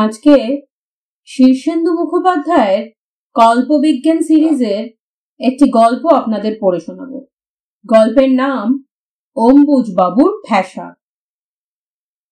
আজকে শীর্ষেন্দু মুখোপাধ্যায়ের কল্পবিজ্ঞান সিরিজের একটি গল্প আপনাদের পড়ে শোনাব। গল্পের নাম অম্বুজ বাবুর ঠ্যাসা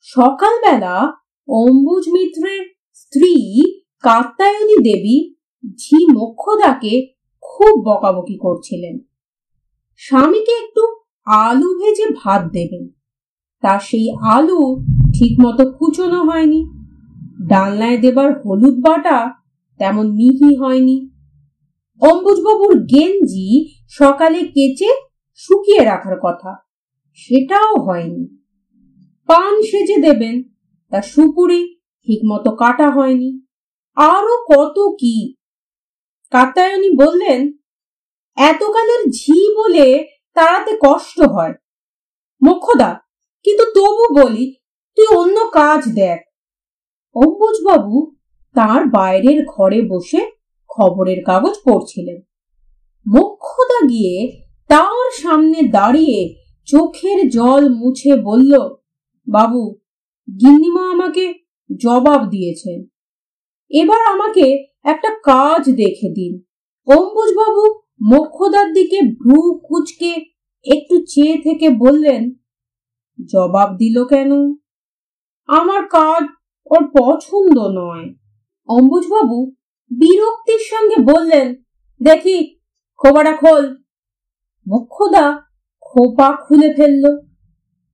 সকালবেলা অম্বুজ মিত্রের স্ত্রী কাত্তায়নী দেবী ঝি মোক্ষদাকে খুব বকাবকি করছিলেন। স্বামীকে একটু আলু ভেজে ভাত দেবেন। তা সেই আলু ঠিকমতো কুচোনো হয়নি। ডালনায় দেবার হলুদ বাটা তেমন মিহি হয়নি। অম্বুজবাবুর গেঞ্জি সকালে কেচে শুকিয়ে রাখার কথা, সেটাও হয়নি। পান সেজে দেবেন, তা সুপুরি ঠিকমতো কাটা হয়নি। আরও কত কি? কাত্তায়নী বললেন, এতকালের ঝি বলে তাড়াতে কষ্ট হয়। মোক্ষদা কিন্তু তবু বলি, তুই অন্য কাজ দেখ। অম্বুজবাবু তার বাইরের ঘরে বসে খবরের কাগজ পড়ছিলেন। মোক্ষদা গিয়ে তার সামনে দাঁড়িয়ে চোখের জল মুছে বলল, বাবু, গিন্নিমা আমাকে জবাব দিয়েছেন। এবার আমাকে একটা কাজ দেখে দিন। অম্বুজবাবু মোক্ষদার দিকে ভ্রু কুচকে একটু চেয়ে থেকে বললেন, জবাব দিল কেন? আমার কাজ ওর পছন্দ নয়। অম্বুজবাবু বিরক্তির সঙ্গে বললেন, দেখি, খোপাটা খোল। মোক্ষদা খোপা খুলে ফেলল।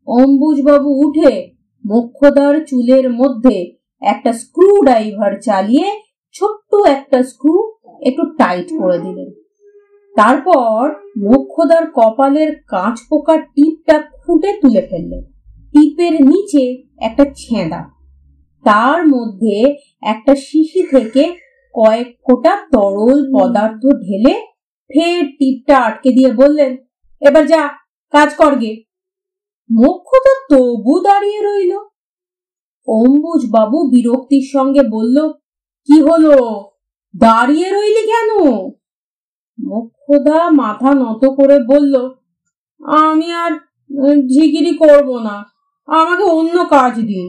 অম্বুজবাবু উঠে মোক্ষদার চুলের মধ্যে একটা স্ক্রু ড্রাইভার চালিয়ে ছোট্ট একটা স্ক্রু একটু টাইট করে দিলেন। তারপর মোক্ষদার কপালের কাঁচ পোকার টিপটা খুঁটে তুলে ফেললেন। টিপের নিচে একটা ছেঁদা তার মধ্যে একটা শিশি থেকে কয়েক ফোঁটা তরল পদার্থ ঢেলে ফের টিপটা আটকে দিয়ে বললেন, এবার যা, কাজ করগে মুখ্য তো তবু দাঁড়িয়ে রইল। অম্বুজ বাবু বিরক্তির সঙ্গে বলল, কি হলো? দাঁড়িয়ে রইলি কেন? মোক্ষদা মাথা নত করে বলল, আমি আর ঝিগিরি করব না, আমাকে অন্য কাজ দিন।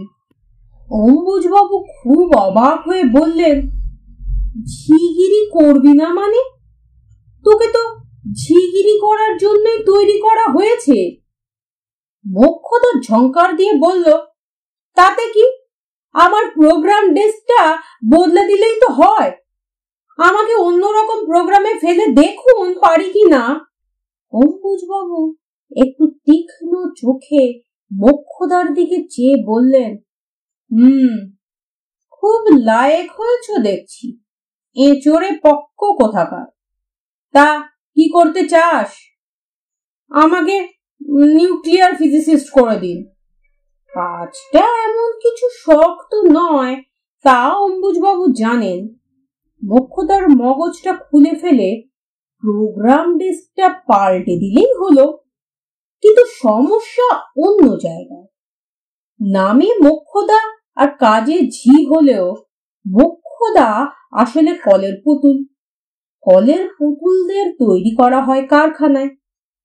অম্বুজবাবু খুব অবাক হয়ে বললেন, ঝিগিরি করবি না মানে? তোকে তো ঝিগিরি করার জন্যই তৈরি করা হয়েছে। মক্ষ তো ঝঙ্কার দিয়ে বলল, তাতে কি? আমার প্রোগ্রাম ডেস্কটা বদলে দিলেই তো হয়। আমাকে অন্যরকম প্রোগ্রামে ফেলে দেখুন, পারি কি না? অম্বুজবাবু একটু তীক্ষ্ণ চোখে মোক্ষদার দিকে চেয়ে বললেন হুম, খুব লায়েক হয়েছ দেখছি। এ চোরে পক্ক কোথাকার। তা কি করতে চাস? আমাকে নিউক্লিয়ার ফিজিসিস্ট করে দিন। কাজটা এমন কিছু শক্ত নয়, তা অম্বুজবাবু জানেন। মোক্ষদার মগজটা খুলে ফেলে প্রোগ্রাম ডেস্কটা পাল্টে দিলেই হলো। কিন্তু সমস্যা অন্য জায়গায়। নামে মোক্ষদা আর কাজে ঝি হলেও মোক্ষদা আসলে কলের পুতুল। কলের পুতুলদের তৈরি করা হয় কারখানায়।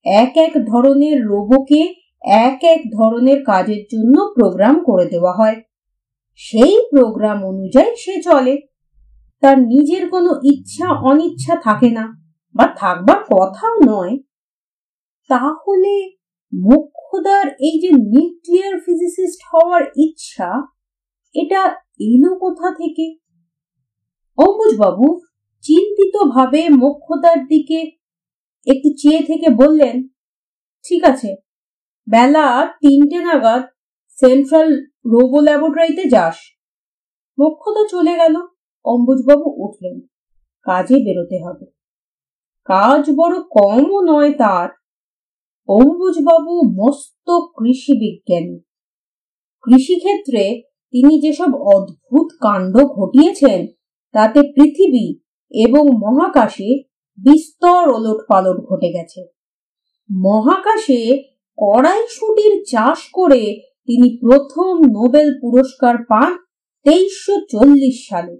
এক এক ধরনের রোবোকে এক এক ধরনের কাজের জন্য প্রোগ্রাম করে দেওয়া হয়। সেই প্রোগ্রাম অনুযায়ী সে চলে। তার নিজের কোনো ইচ্ছা অনিচ্ছা থাকে না বা থাকবার কথাও নয়। তাহলে মোক্ষদার এই যে নিউক্লিয়ার ফিজিসিস্ট হওয়ার ইচ্ছা এটা এলো কোথা থেকে? অম্বুজবাবু চিন্তিত ভাবে মোক্ষদার দিকে একটু চেয়ে থেকে বললেন, ঠিক আছে, বেলা তিনটে নাগাদ সেন্ট্রাল রোবো ল্যাবরেটরিতে যাস। মোক্ষদা চলে গেল, অম্বুজবাবু উঠলেন, কাজে বেরোতে হবে। কাজ বড় কমও নয় তার, অম্বুজবাবু মস্ত কৃষি বিজ্ঞানী কৃষিক্ষেত্রে তিনি যেসব অদ্ভুত কাণ্ড ঘটিয়েছেন, তাতে পৃথিবী এবং মহাকাশে বিস্তর ওলট পালট ঘটে গেছে। মহাকাশে কড়াইশুটির চাষ করে তিনি প্রথম নোবেল পুরস্কার পান তেইশশো সালে।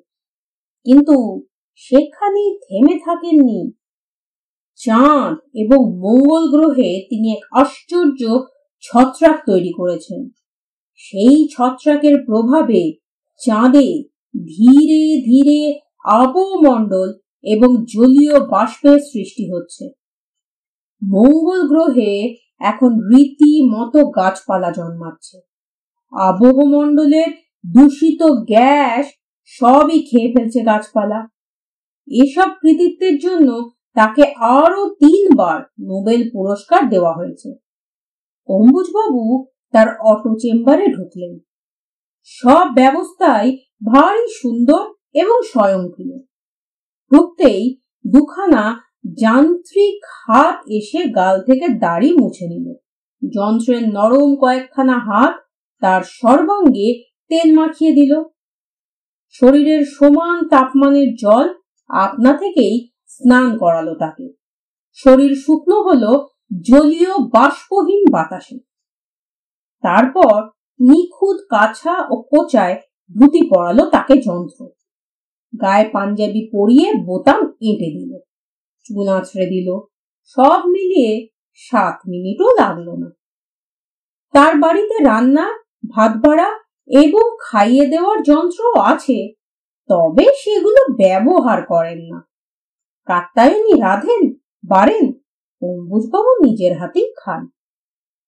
কিন্তু সেখানেই থেমে থাকেননি। চাঁদ এবং মঙ্গল গ্রহে তিনি এক আশ্চর্য ছত্রাক তৈরি করেছেন। সেই ছত্রাকের প্রভাবে চাঁদে ধীরে ধীরে আবমণ্ডল এবং জলীয় বাষ্পের সৃষ্টি হচ্ছে। মঙ্গল গ্রহে এখন রীতিমতো গাছপালা জন্মাচ্ছে। আবহমণ্ডলের দূষিত গ্যাস সবই খেয়ে ফেলছে গাছপালা। এসব কৃতিত্বের জন্য তাকে আরও তিনবার নোবেল পুরস্কার দেওয়া হয়েছে। অম্বুজবাবু তার অটো চেম্বারে ঢুকলেন। সব ব্যবস্থাই ভারী, সুন্দর এবং স্বয়ংক্রিয়। ঢুকতেই দুখানা যান্ত্রিক হাত এসে গাল থেকে দাড়ি মুছে নিল। যন্ত্রের নরম কয়েকখানা হাত তার সর্বাঙ্গে তেল মাখিয়ে দিল। শরীরের সমান তাপমানের জল আপনা থেকেই স্নান করালো তাকে। শরীর শুকনো হলো জলীয় বাষ্পহীন বাতাসে। তারপর নিখুঁত কাছা ও কোচায় ধুতি পরালো তাকে যন্ত্র। গায়ে পাঞ্জাবি পরিয়ে বোতাম এঁটে দিল। চুন আছড়ে দিল। সব মিলিয়ে সাত মিনিটও লাগল না। তার বাড়িতে রান্না, ভাত ভাড়া এবং খাইয়ে দেওয়ার যন্ত্র আছে, তবে সেগুলো ব্যবহার করেন না। কাত্তায়নী রাধেন, বাড়েন, অম্বুজবাবু নিজের হাতেই খান।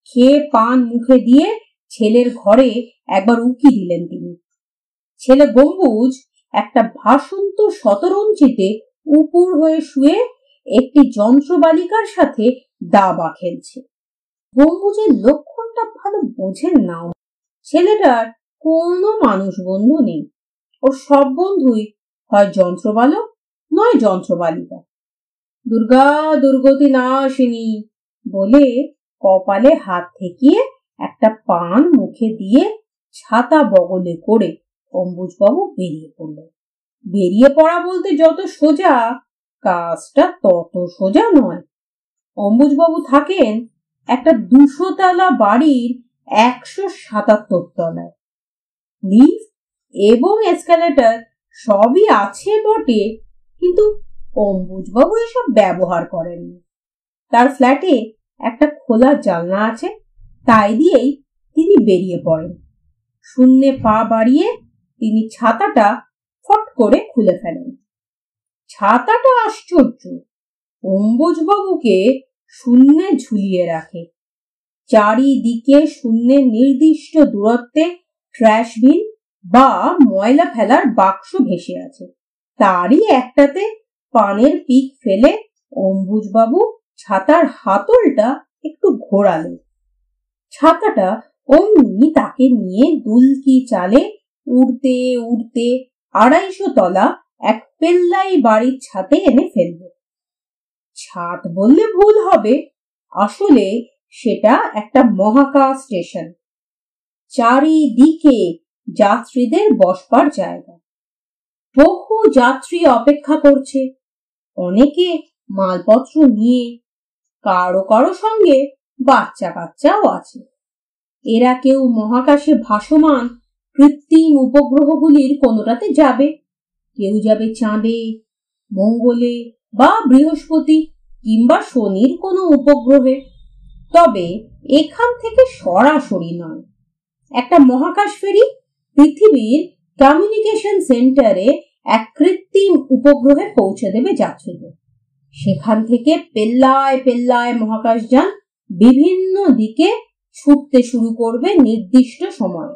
খেয়ে পান মুখে দিয়ে ছেলের ঘরে একবার উকি দিলেন তিনি। ছেলে গম্বুজ একটা ভাসন্ত শতরঞ্চিতে উপুর হয়ে শুয়ে একটি যন্ত্রবালিকার সাথে দাবা খেলছে। গম্বুজের লক্ষণটা ভালো বোঝেন না ছেলেটার কোনো মানুষ বন্ধু নেই। ওর সব বন্ধুই হয় যন্ত্রবালক, নয় যন্ত্রবালিকা। দুর্গা দুর্গতি না আসেনি বলে কপালে হাত ঠেকিয়ে একটা পান মুখে দিয়ে ছাতা বগলে করে অম্বুজবাবু বেরিয়ে পড়লেন বেরিয়ে পড়া বলতে যত সোজা, কাজটা তত সোজা নয়। অম্বুজবাবু থাকেন একটা দুশো তালা বাড়ির একশো সাতাত্তর তলায়। লিফট এবং এসকালেটার সবই আছে বটে, কিন্তু অম্বুজবাবু এসব ব্যবহার করেননি। তার ফ্ল্যাটে একটা খোলা জানলা আছে, তাই দিয়েই তিনি বেরিয়ে পড়েন। শূন্যে পা বাড়িয়ে তিনি ছাতাটা ফট করে খুলে ফেলেন। ছাতাটা আশ্চর্য। অম্বুজবাবুকে শূন্যে ঝুলিয়ে রাখে। চারিদিকে শূন্যের নির্দিষ্ট দূরত্বে ট্র্যাশবিন বা ময়লা ফেলার বাক্স ভেসে আছে। তারই একটাতে পানের পিক ফেলে অম্বুজবাবু ছাতার হাতলটা একটু ঘোরালেন ছাতাটা অমনি তাকে নিয়ে দুলকি চালে উড়তে উড়তে আড়াইশো তলা এক পেল্লাই বাড়ির ছাতে এনে ফেলল। ছাদ বললে ভুল হবে, আসলে সেটা একটা মহাকাশ স্টেশন। চারিদিকে যাত্রীদের বসবার জায়গা। বহু যাত্রী অপেক্ষা করছে। অনেকে মালপত্র নিয়ে কারও কারও সঙ্গে বাচ্চা কাচ্চাও আছে। এরা কেউ মহাকাশে ভাসমান কৃত্রিম উপগ্রহগুলির কোনোটাতে যাবে। কেউ যাবে চাঁদে, মঙ্গলে বা বৃহস্পতি কিংবা শনির কোনো উপগ্রহে। তবে এখান থেকে সরাসরি নয়। একটা মহাকাশ ফেরি পৃথিবীর কমিউনিকেশন সেন্টারে এক কৃত্রিম উপগ্রহে পৌঁছে দেবে যাত্রীদের সেখান থেকে পেল্লায় পেল্লায় মহাকাশযান বিভিন্ন দিকে ছুটতে শুরু করবে নির্দিষ্ট সময়ে।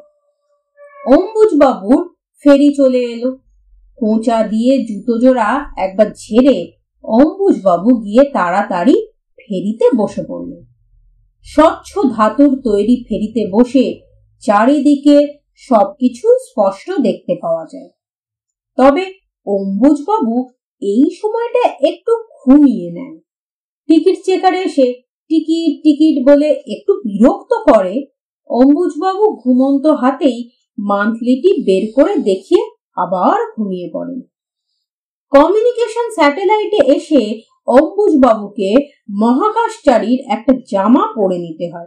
অম্বুজবাবুর ফেরি চলে এলো। কোঁচা দিয়ে জুতো জোড়া একবার ঝেড়ে অম্বুজবাবু গিয়ে তাড়াতাড়ি ফেরিতে বসে পড়লেন স্বচ্ছ ধাতুর তৈরি ফেরিতে বসে চারিদিকে সবকিছু স্পষ্ট দেখতে পাওয়া যায়। তবে অম্বুজবাবু এই সময়টা একটু ঘুমিয়ে নেন। টিকিট চেকারে এসে টিকিট টিকিট বলে একটু বিরক্ত করে, অম্বুজবাবু ঘুমন্ত হাতেই মান্থলিটি বের করে দেখিয়ে আবার ঘুমিয়ে পড়েন। কমিউনিকেশন স্যাটেলাইটে এসে অম্বুজবাবুকে মহাকাশচারীর একটা জামা পরে নিতে হয়।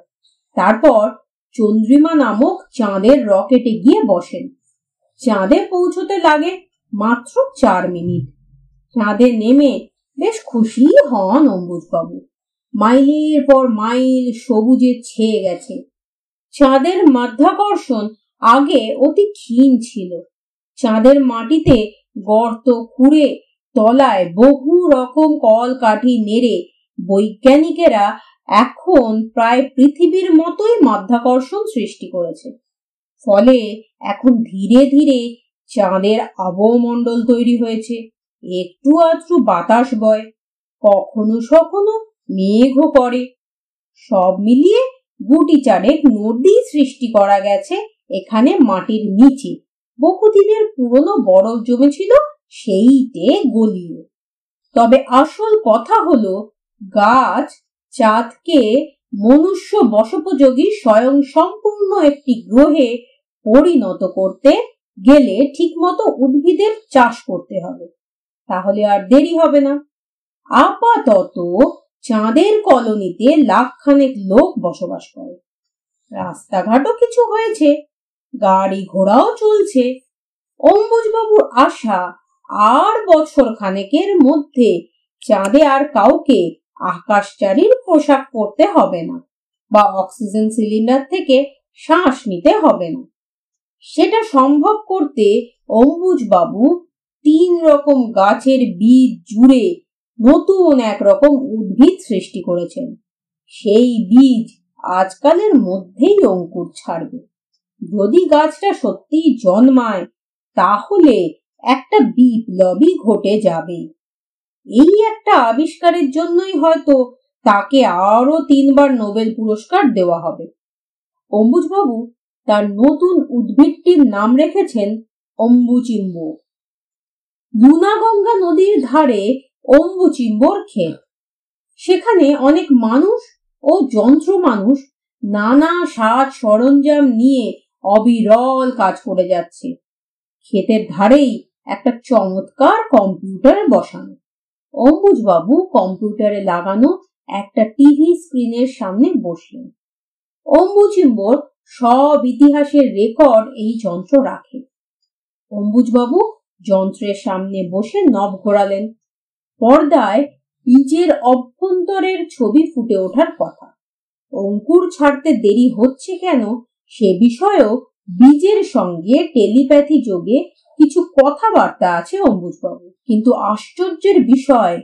তারপর চন্দ্রিমা নামক চাঁদের রকেটে গিয়ে বসেন। চাঁদে পৌঁছতে লাগে মাত্র চার মিনিট। চাঁদে নেমে বেশ খুশি হন অম্বুজবাবু। মাইলের পর মাইল সবুজে ছেয়ে গেছে। চাঁদের মাধ্যাকর্ষণ আগে অতি ক্ষীণ ছিল। চাঁদের মাটিতে গর্ত খুঁড়ে তলায় বহু রকম কলকাঠি নেড়ে বৈজ্ঞানিকেরা এখন প্রায় পৃথিবীর মতোই মাধ্যাকর্ষণ সৃষ্টি করেছে। ফলে এখন ধীরে ধীরে চাঁদের আবহমণ্ডল তৈরি হয়েছে। একটু আধটু বাতাস বয়, কখনো সখনো মেঘও করে। সব মিলিয়ে গুটি চারেক নদী সৃষ্টি করা গেছে এখানে মাটির নিচে। বহুদিনের পুরনো বরফ জমেছিল সেইটে গলিয়ে। তবে আসল কথা হলো, গাছ চাঁদকে মনুষ্য বসোপযোগী স্বয়ং সম্পূর্ণ একটি গ্রহে পরিণত করতে গেলে ঠিকমতো উদ্ভিদের চাষ করতে হবে। তাহলে আর দেরি হবে না। আপাতত চাঁদের কলোনিতে লাখখানেক লোক বসবাস করে। রাস্তাঘাটও কিছু হয়েছে, গাড়ি ঘোড়াও চলছে। অম্বুজবাবুর আশা আর বছর খানেকের মধ্যে চাঁদে আর কাউকে আকাশচারীর পোশাক পরতে হবে না বা অক্সিজেন সিলিন্ডার থেকে শ্বাস নিতে হবে না। সেটা সম্ভব করতে অম্বুজবাবু তিন রকম গাছের বীজ জুড়ে নতুন এক রকম উদ্ভিদ সৃষ্টি করেছেন। সেই বীজ আজকালের মধ্যেই অঙ্কুর ছাড়বে। যদি গাছটা সত্যিই জন্মায়, তাহলে একটা বিপ্লবই ঘটে যাবে। এই একটা আবিষ্কারের জন্যই হয়তো তাকে আরও তিনবার নোবেল পুরস্কার দেওয়া হবে। অম্বুজবাবু তার নতুন উদ্ভিদটির নাম রেখেছেন অম্বুচিম্ব লুনাগঙ্গা নদীর ধারে অম্বুচিম্বর ক্ষেত। সেখানে অনেক মানুষ ও যন্ত্র মানুষ নানা সাজ সরঞ্জাম নিয়ে অবিরল কাজ করে যাচ্ছে। ক্ষেতের ধারেই একটা চমৎকার কম্পিউটার বসানো। অম্বুজবাবু কম্পিউটারে লাগানো একটা টিভি স্ক্রিনের সামনে বসলেন। অম্বুচিম্বর সব ইতিহাসের রেকর্ড এই যন্ত্র রাখে। অম্বুজবাবু যন্ত্রের সামনে বসে নব ঘোরালেন। পর্দায় বীজের অভ্যন্তরের ছবি ফুটে ওঠার কথা। অঙ্কুর ছাড়তে দেরি হচ্ছে কেন সে বিষয়েও বীজের সঙ্গে টেলিপ্যাথি যোগে কিছু কথাবার্তা আছে অম্বুজবাবু কিন্তু আশ্চর্যের বিষয়,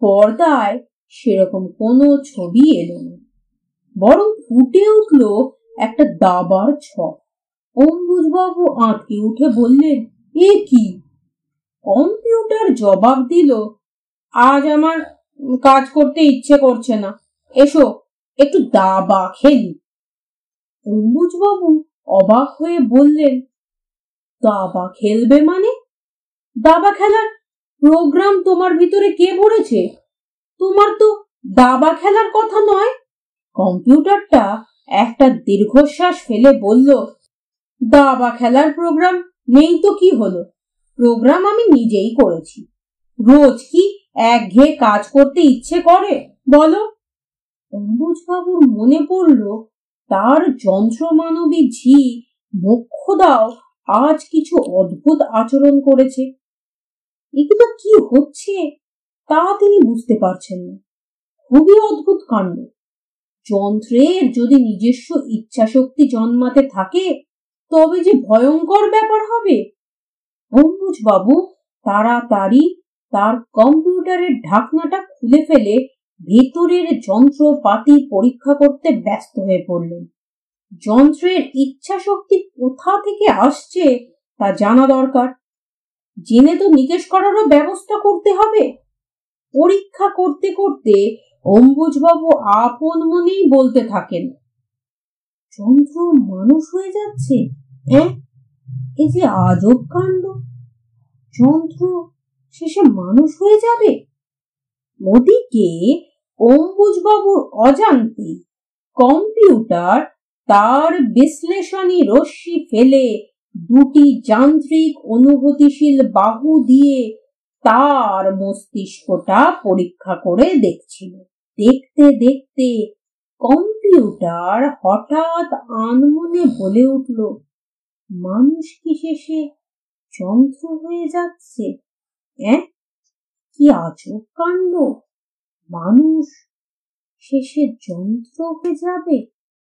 পর্দায় সেরকম কোনো ছবি এলো না। বরং ফুটে উঠল একটা দাবার ছক। অম্বুজবাবু আঁতকে উঠে বললেন, এ কি? কম্পিউটার জবাব দিল, আজ আমার কাজ করতে ইচ্ছে করছে না। এসো, একটু দাবা খেলি। অম্বুজবাবু অবাক হয়ে বললেন, দাবা খেলবে মানে? দাবা খেলার প্রোগ্রাম তোমার ভিতরে কে ভরেছে তোমার তো দাবা খেলার কথা নয়। কম্পিউটারটা একটা দীর্ঘশ্বাস ফেলে বলল, দাবা খেলার প্রোগ্রাম নেই তো কি হলো? প্রোগ্রাম আমি নিজেই করেছি। রোজ কি একঘেয়ে কাজ করতে ইচ্ছে করে? বলো। অম্বুজবাবুর মনে পড়ল, তার যন্ত্রমানবী ঝি মোক্ষদাও আজ কিছু অদ্ভুত আচরণ করেছে। এগুলো কি হচ্ছে? তা তিনি বুঝতে পারছেন না। খুবই অদ্ভুত কাণ্ড। যন্ত্রের যদি নিজস্ব ইচ্ছা শক্তি জন্মাতে থাকে, তবে যে ভয়ঙ্কর ব্যাপার হবে বাবু তাড়াতাড়ি তার কম্পিউটারের ঢাকনাটা খুলে ফেলে ভেতরের যন্ত্রপাতি পরীক্ষা করতে ব্যস্ত হয়ে পড়লেন। যন্ত্রের ইচ্ছা শক্তি কোথা থেকে আসছে তা জানা দরকার। জেনে তো নিকেশ করারও ব্যবস্থা করতে হবে। পরীক্ষা করতে করতে অম্বুজবাবু আপন মনেই বলতে থাকেন, যন্ত্র মানুষ হয়ে যাচ্ছে হ্যাঁ? এই যে আজব কাণ্ড। যন্ত্র শেষে মানুষ হয়ে যাবে? ওদিকে অম্বুজবাবুর অজান্তে কম্পিউটার তার বিশ্লেষণী রশ্মি ফেলে দুটি যান্ত্রিক অনুভূতিশীল বাহু দিয়ে তার মস্তিষ্কটা পরীক্ষা করে দেখছিল। দেখতে দেখতে কম্পিউটার হঠাৎ আনমনে বলে উঠল মানুষ কি শেষে যন্ত্র হয়ে যাচ্ছে? কি আজব কাণ্ড! মানুষ শেষে যন্ত্র হয়ে যাবে?